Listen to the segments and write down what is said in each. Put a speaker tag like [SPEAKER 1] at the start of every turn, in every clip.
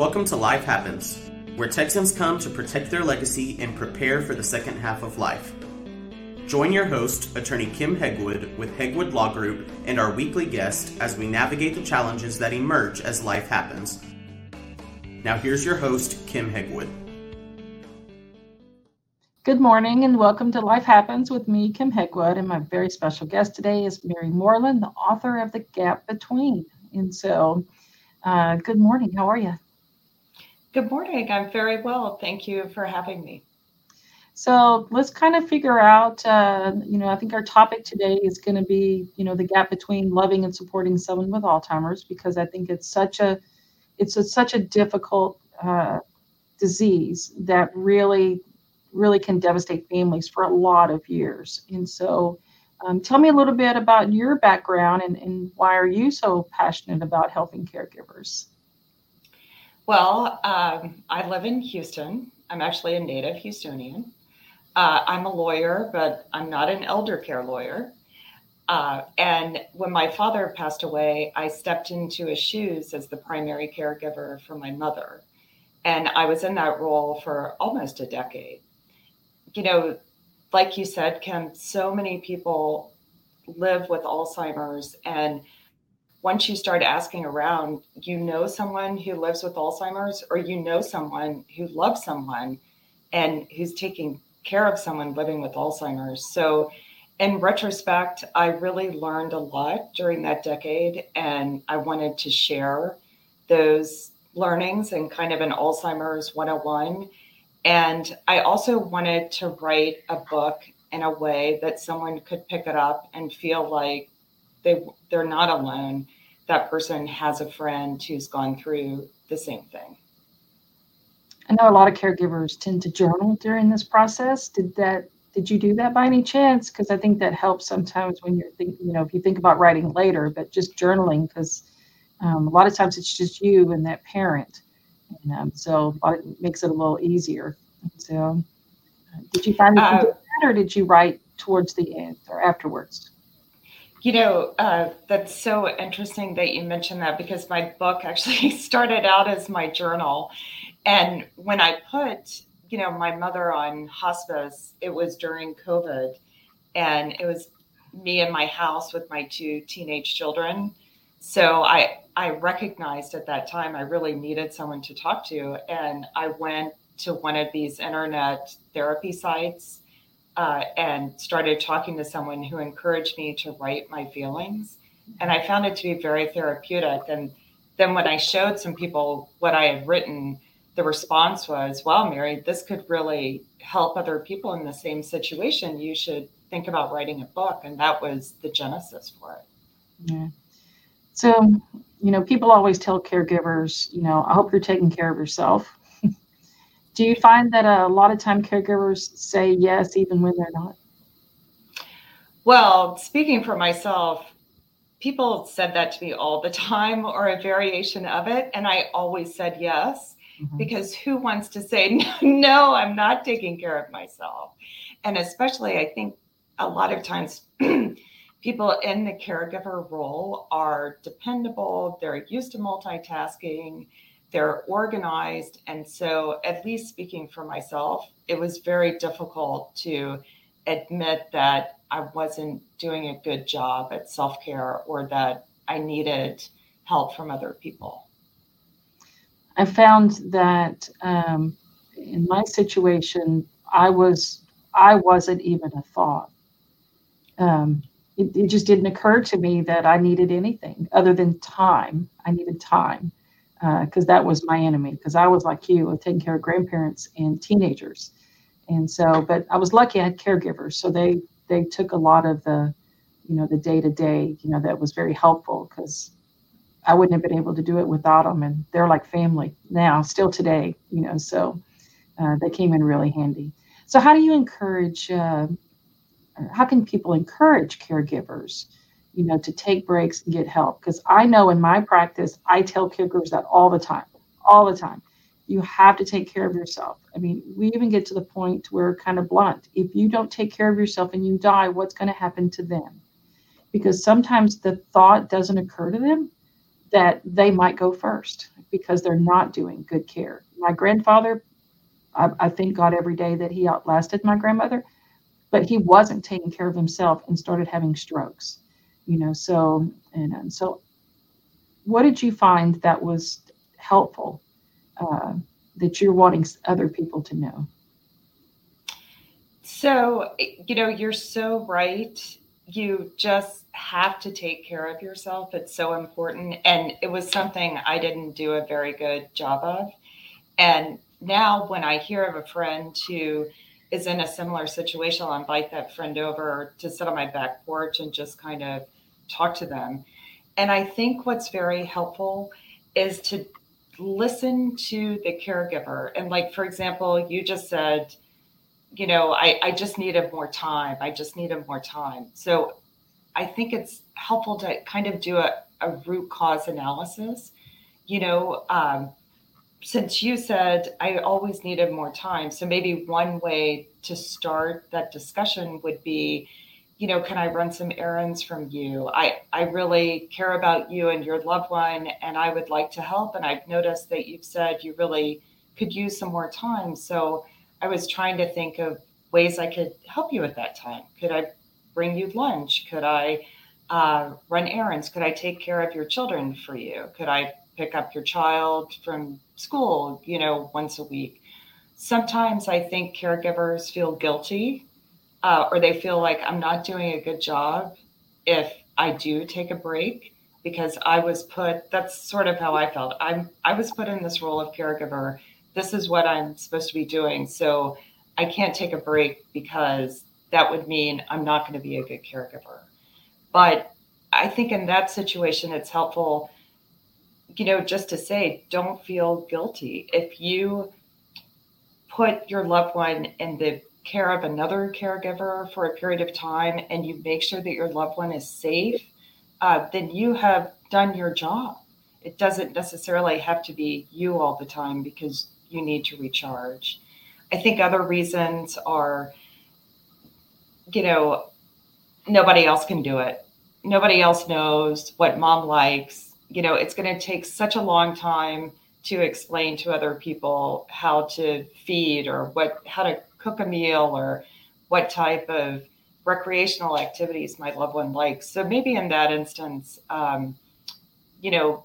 [SPEAKER 1] Welcome to Life Happens, where Texans come to protect their legacy and prepare for the second half of life. Join your host, attorney Kim Hegwood with Hegwood Law Group, and our weekly guest as we navigate the challenges that emerge as life happens. Now, here's your host, Kim Hegwood.
[SPEAKER 2] Good morning and welcome to Life Happens with me, Kim Hegwood. And my very special guest today is Mary Moreland, the author of The Gap Between. And so, uh, good morning. How are you?
[SPEAKER 3] Good morning. I'm very well. Thank you for having me.
[SPEAKER 2] So let's kind of figure out, uh, you know, I think our topic today is going to be, you know, the gap between loving and supporting someone with Alzheimer's, because I think it's such a, it's a, such a difficult uh, disease that really, really can devastate families for a lot of years. And so, um, tell me a little bit about your background and, and why are you so passionate about helping caregivers?
[SPEAKER 3] Well, um, I live in Houston. I'm actually a native Houstonian. Uh, I'm a lawyer, but I'm not an elder care lawyer. Uh, and when my father passed away, I stepped into his shoes as the primary caregiver for my mother. And I was in that role for almost a decade. You know, like you said, Kim, so many people live with Alzheimer's. And once you start asking around, you know someone who lives with Alzheimer's, or you know someone who loves someone and who's taking care of someone living with Alzheimer's. So, in retrospect, I really learned a lot during that decade, and I wanted to share those learnings and kind of an Alzheimer's 101. And I also wanted to write a book in a way that someone could pick it up and feel like they they're not alone. That person has a friend who's gone through the same thing.
[SPEAKER 2] I know a lot of caregivers tend to journal during this process. Did that? Did you do that by any chance? Because I think that helps sometimes when you're thinking, you know, if you think about writing later, but just journaling, because um, a lot of times it's just you and that parent, and um, so it makes it a little easier. So, uh, did you find that you did uh, that, or did you write towards the end or afterwards?
[SPEAKER 3] You know, uh, that's so interesting that you mentioned that because my book actually started out as my journal. And when I put, you know, my mother on hospice, it was during COVID, and it was me in my house with my two teenage children. So I I recognized at that time I really needed someone to talk to, and I went to one of these internet therapy sites uh, and started talking to someone who encouraged me to write my feelings, and I found it to be very therapeutic. And then when I showed some people what I had written, the response was, "Wow, Mary, this could really help other people in the same situation. You should think about writing a book." And that was the genesis for it.
[SPEAKER 2] Yeah. So, you know, people always tell caregivers, you know, I hope you're taking care of yourself. Do you find that a lot of time caregivers say yes even when they're not?
[SPEAKER 3] Well, speaking for myself, people said that to me all the time or a variation of it. And I always said yes mm-hmm. because who wants to say, no, no, I'm not taking care of myself? And especially, I think a lot of times people in the caregiver role are dependable, they're used to multitasking, they're organized. And so, at least speaking for myself, it was very difficult to admit that I wasn't doing a good job at self care or that I needed help from other people.
[SPEAKER 2] I found that um, in my situation, I was I wasn't even a thought. Um, it, it, just didn't occur to me that I needed anything other than time. I needed time because uh, that was my enemy. Because I was like you, taking care of grandparents and teenagers, and so. But I was lucky; I had caregivers, so they they took a lot of the, you know, the day to day. You know, that was very helpful because I wouldn't have been able to do it without them. And they're like family now, still today, you know, so uh, they came in really handy. So, how do you encourage, uh, how can people encourage caregivers, you know, to take breaks and get help? Because I know in my practice, I tell caregivers that all the time, all the time. You have to take care of yourself. I mean, we even get to the point where kind of blunt. If you don't take care of yourself and you die, what's going to happen to them? Because sometimes the thought doesn't occur to them that they might go first because they're not doing good care. My grandfather, I, I thank God every day that he outlasted my grandmother, but he wasn't taking care of himself and started having strokes. You know, so and, and so, what did you find that was helpful uh, that you're wanting other people to know?
[SPEAKER 3] So, you know, you're so right. You just have to take care of yourself. It's so important. And it was something I didn't do a very good job of. And now, when I hear of a friend who is in a similar situation, I'll invite that friend over to sit on my back porch and just kind of talk to them. And I think what's very helpful is to listen to the caregiver. And, like, for example, you just said, you know, I, I just needed more time. I just needed more time. So I think it's helpful to kind of do a, a root cause analysis. You know, um, since you said I always needed more time, so maybe one way to start that discussion would be, you know, can I run some errands from you? I, I really care about you and your loved one, and I would like to help. And I've noticed that you've said you really could use some more time. So I was trying to think of ways I could help you at that time. Could I bring you lunch? Could I uh, run errands? Could I take care of your children for you? Could I pick up your child from school, you know, once a week? Sometimes I think caregivers feel guilty uh, or they feel like I'm not doing a good job if I do take a break because I was put that's sort of how I felt. I'm I was put in this role of caregiver this is what I'm supposed to be doing. So I can't take a break because that would mean I'm not going to be a good caregiver. But I think in that situation, it's helpful, you know, just to say, don't feel guilty. If you put your loved one in the care of another caregiver for a period of time and you make sure that your loved one is safe, uh, then you have done your job. It doesn't necessarily have to be you all the time because you need to recharge. I think other reasons are, you know, nobody else can do it. Nobody else knows what mom likes. You know, it's going to take such a long time to explain to other people how to feed or what how to cook a meal or what type of recreational activities my loved one likes. So maybe in that instance, um, you know,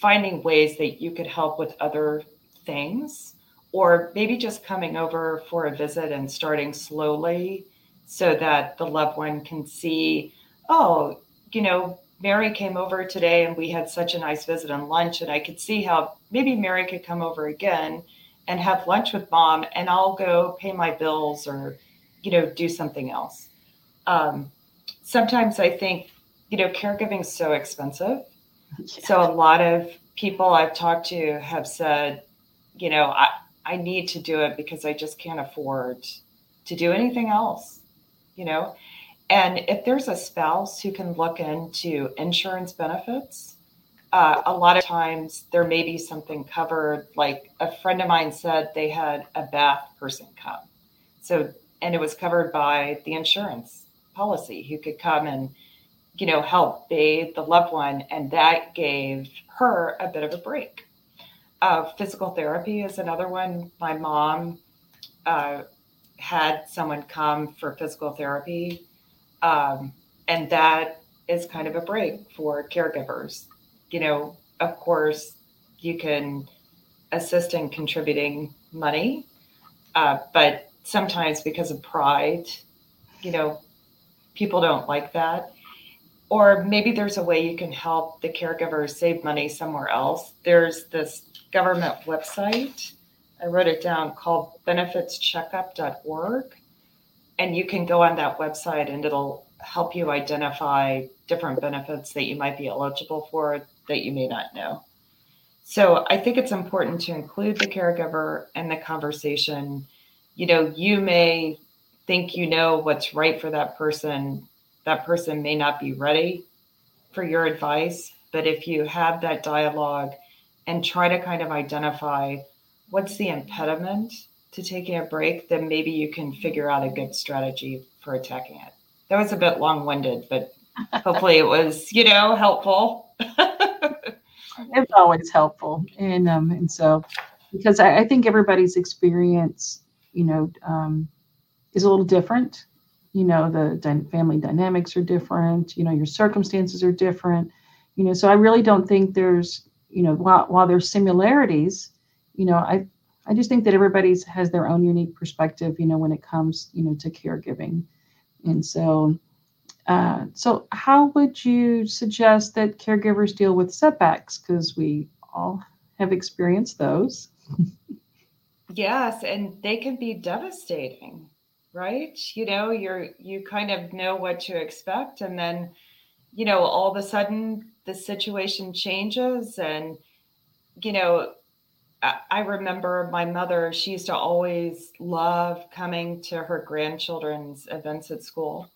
[SPEAKER 3] finding ways that you could help with other things, or maybe just coming over for a visit and starting slowly so that the loved one can see, oh, you know, Mary came over today and we had such a nice visit and lunch. And I could see how maybe Mary could come over again and have lunch with mom and I'll go pay my bills or, you know, do something else. Um, sometimes I think, you know, caregiving is so expensive. Yeah. So a lot of people I've talked to have said, you know, I, I need to do it because I just can't afford to do anything else, you know? And if there's a spouse who can look into insurance benefits, uh, a lot of times there may be something covered. Like a friend of mine said they had a bath person come. So, and it was covered by the insurance policy who could come and, you know, help bathe the loved one. And that gave her a bit of a break. Uh, physical therapy is another one. My mom uh, had someone come for physical therapy, um, and that is kind of a break for caregivers. You know, of course, you can assist in contributing money, uh, but sometimes because of pride, you know, people don't like that. Or maybe there's a way you can help the caregiver save money somewhere else. There's this government website. I wrote it down called benefitscheckup.org. And you can go on that website and it'll help you identify different benefits that you might be eligible for that you may not know. So I think it's important to include the caregiver in the conversation. You know, you may think you know what's right for that person. That person may not be ready for your advice. But if you have that dialogue and try to kind of identify what's the impediment to taking a break, then maybe you can figure out a good strategy for attacking it. That was a bit long winded, but hopefully it was, you know, helpful.
[SPEAKER 2] it's always helpful, and um, and so because I, I think everybody's experience, you know, um, is a little different. You know, the dy- family dynamics are different. You know, your circumstances are different. You know, so I really don't think there's, you know, while while there's similarities, you know, I I just think that everybody's has their own unique perspective. You know, when it comes, you know, to caregiving, and so uh, so, how would you suggest that caregivers deal with setbacks? Because we all have experienced those.
[SPEAKER 3] yes, and they can be devastating, right? You know, you're you kind of know what to expect, and then, you know, all of a sudden the situation changes, and you know, I, I remember my mother. She used to always love coming to her grandchildren's events at school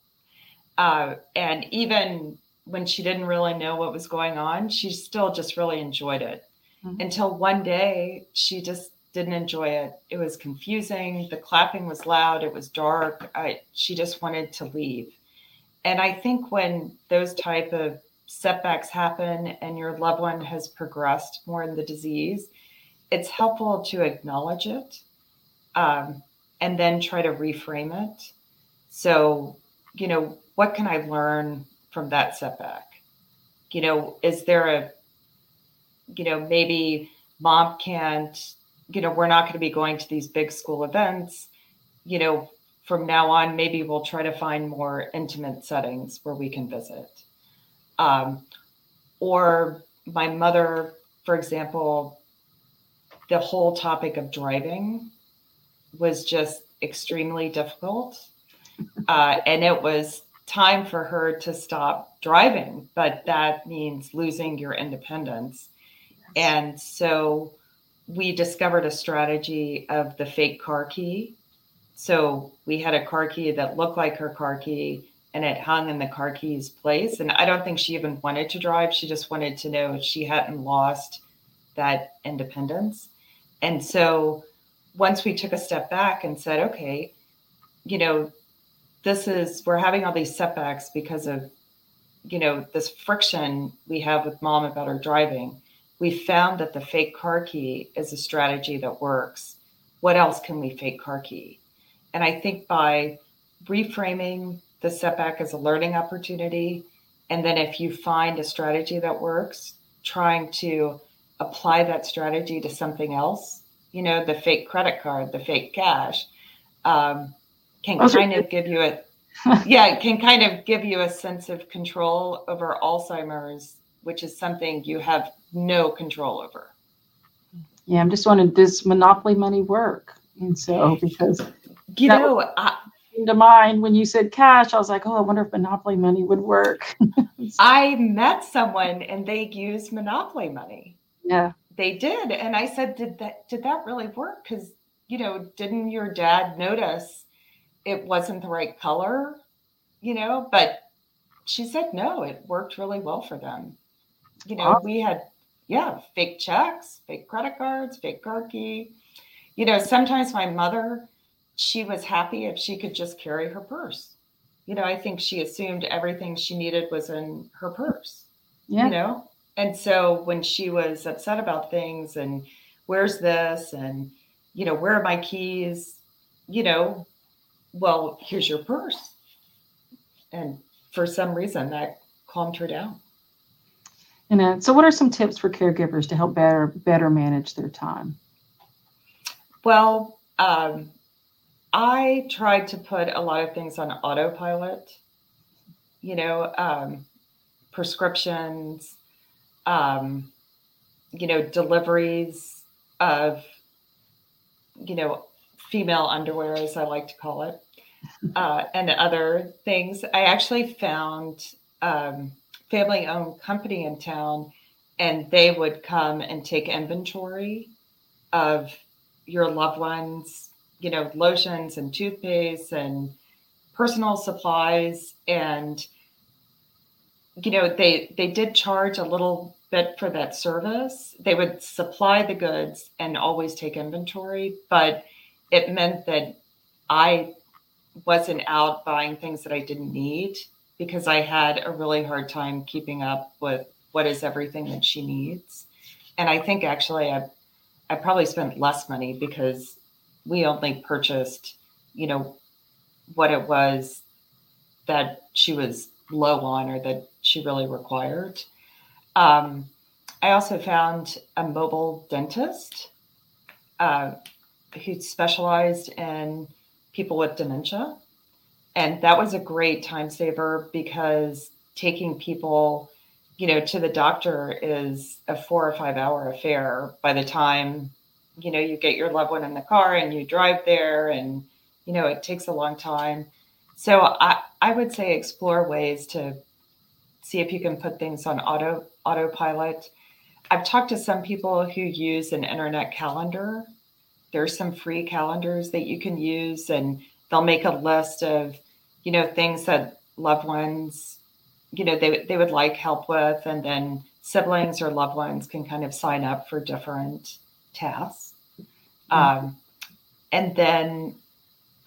[SPEAKER 3] uh, and even when she didn't really know what was going on, she still just really enjoyed it. Mm-hmm. Until one day, she just didn't enjoy it. It was confusing. The clapping was loud. It was dark. I, she just wanted to leave. And I think when those type of setbacks happen and your loved one has progressed more in the disease, it's helpful to acknowledge it um, and then try to reframe it. So, you know, what can I learn from that setback? You know, is there a, you know, maybe mom can't, you know, we're not going to be going to these big school events. You know, from now on, maybe we'll try to find more intimate settings where we can visit. Um, or my mother, for example, the whole topic of driving was just extremely difficult. Uh, and it was time for her to stop driving, but that means losing your independence. And so we discovered a strategy of the fake car key. So we had a car key that looked like her car key and it hung in the car key's place. And I don't think she even wanted to drive. She just wanted to know she hadn't lost that independence. And so once we took a step back and said, okay, you know, this is we're having all these setbacks because of you know this friction we have with mom about her driving. We found that the fake car key is a strategy that works. What else can we fake car key? And i think by reframing the setback as a learning opportunity and then if you find a strategy that works trying to apply that strategy to something else you know the fake credit card the fake cash um, can kind of give you a yeah, it can kind of give you a sense of control over Alzheimer's, which is something you have no control over.
[SPEAKER 2] Yeah, I'm just wondering, does monopoly money work? And so because
[SPEAKER 3] you know, I,
[SPEAKER 2] to mind when you said cash, I was like, oh, I wonder if monopoly money would work.
[SPEAKER 3] I met someone and they used monopoly money.
[SPEAKER 2] Yeah.
[SPEAKER 3] They did. And I said, Did that did that really work? Because, you know, didn't your dad notice it wasn't the right color, you know, but she said no, it worked really well for them. You know, awesome. we had yeah, fake checks, fake credit cards, fake car key. You know, sometimes my mother, she was happy if she could just carry her purse. You know, I think she assumed everything she needed was in her purse. Yeah. You know? And so when she was upset about things and where's this and you know, where are my keys? You know, well, here's your purse. And for some reason, that calmed her down.
[SPEAKER 2] And uh, so, what are some tips for caregivers to help better better manage their time?
[SPEAKER 3] Well, um, I tried to put a lot of things on autopilot. You know, um, prescriptions, um, you know, deliveries of, you know, female underwear, as I like to call it, uh, and other things. I actually found um, family owned company in town, and they would come and take inventory of your loved ones, you know, lotions and toothpaste and personal supplies and you know they they did charge a little bit for that service they would supply the goods and always take inventory but it meant that I wasn't out buying things that I didn't need because I had a really hard time keeping up with what is everything that she needs. and I think actually I I probably spent less money because we only purchased, you know, what it was that she was low on or that she really required. Um, I also found a mobile dentist uh, who specialized in people with dementia. And that was a great time saver because taking people, you know, to the doctor is a four or five hour affair by the time, you know, you get your loved one in the car and you drive there and, you know, it takes a long time. So I, I would say explore ways to see if you can put things on auto autopilot. I've talked to some people who use an internet calendar. There's some free calendars that you can use, and they'll make a list of, you know, things that loved ones, you know, they they would like help with, and then siblings or loved ones can kind of sign up for different tasks. Mm-hmm. Um, and then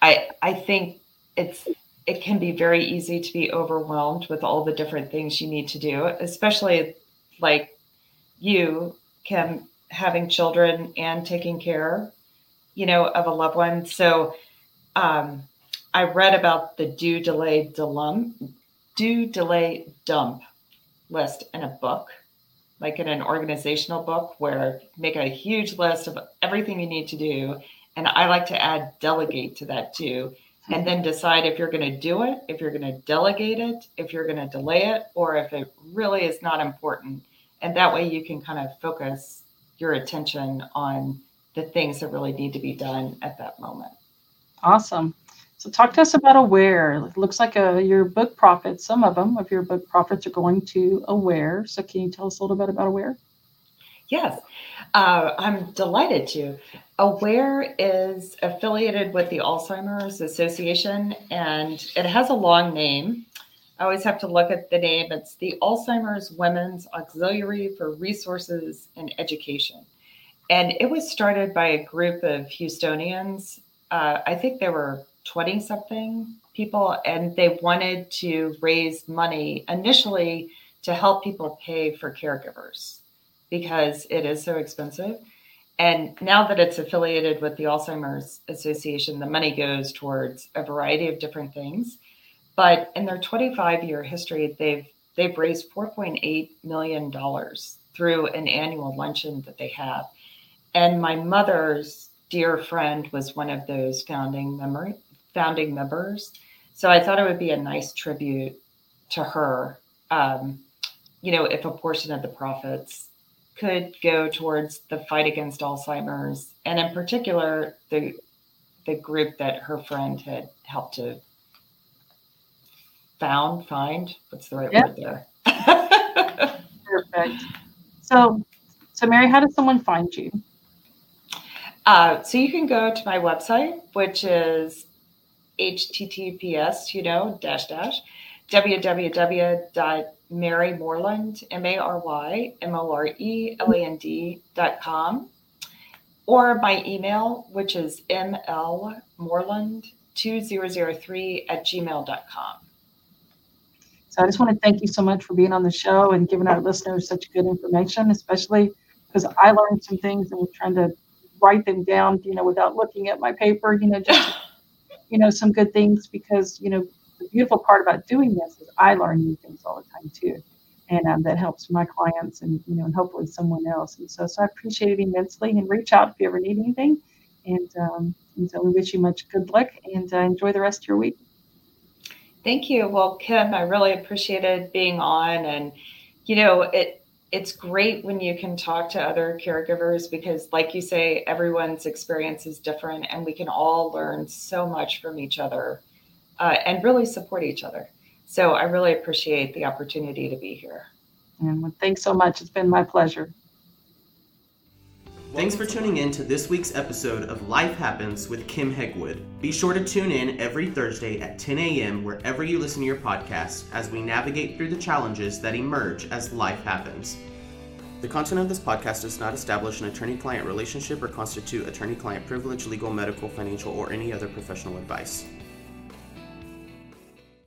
[SPEAKER 3] I I think it's it can be very easy to be overwhelmed with all the different things you need to do, especially like you, Kim, having children and taking care, you know, of a loved one. So um, I read about the do delay dilum, do delay dump list in a book, like in an organizational book where make a huge list of everything you need to do. And I like to add delegate to that too and then decide if you're going to do it, if you're going to delegate it, if you're going to delay it, or if it really is not important. And that way you can kind of focus your attention on the things that really need to be done at that moment.
[SPEAKER 2] Awesome. So talk to us about Aware. It looks like a, uh, your book profits, some of them of your book profits are going to Aware. So can you tell us a little bit about Aware?
[SPEAKER 3] Yes, uh, I'm delighted to. Aware is affiliated with the Alzheimer's Association and it has a long name. I always have to look at the name. It's the Alzheimer's Women's Auxiliary for Resources and Education. And it was started by a group of Houstonians. Uh, I think there were 20 something people, and they wanted to raise money initially to help people pay for caregivers because it is so expensive. And now that it's affiliated with the Alzheimer's Association, the money goes towards a variety of different things. But in their 25 year history, they've they've raised 4.8 million dollars through an annual luncheon that they have. And my mother's dear friend was one of those founding memory founding members. So I thought it would be a nice tribute to her. Um, you know, if a portion of the profits could go towards the fight against Alzheimer's, and in particular, the the group that her friend had helped to found, find. What's the right yep. word there?
[SPEAKER 2] Perfect. So, so Mary, how does someone find you?
[SPEAKER 3] Uh, so you can go to my website, which is https, you know, dash dash www.marymoreland, M-A-R-Y-M-O-R-E-L-A-N-D dot com, or my email, which is mlmoreland2003 at gmail.com.
[SPEAKER 2] So I just want to thank you so much for being on the show and giving our listeners such good information, especially because I learned some things and we're trying to write them down, you know, without looking at my paper, you know, just, you know, some good things because, you know, the beautiful part about doing this is I learn new things all the time too, and um, that helps my clients and you know and hopefully someone else. And so, so I appreciate it immensely. And reach out if you ever need anything. And, um, and so we wish you much good luck and uh, enjoy the rest of your week.
[SPEAKER 3] Thank you. Well, Kim, I really appreciated being on, and you know it. It's great when you can talk to other caregivers because, like you say, everyone's experience is different, and we can all learn so much from each other uh, and really support each other. So I really appreciate the opportunity to be here.
[SPEAKER 2] And thanks so much. It's been my pleasure.
[SPEAKER 1] Thanks for tuning in to this week's episode of Life Happens with Kim Hegwood. Be sure to tune in every Thursday at 10 a.m. wherever you listen to your podcast as we navigate through the challenges that emerge as life happens. The content of this podcast does not establish an attorney client relationship or constitute attorney client privilege, legal, medical, financial, or any other professional advice.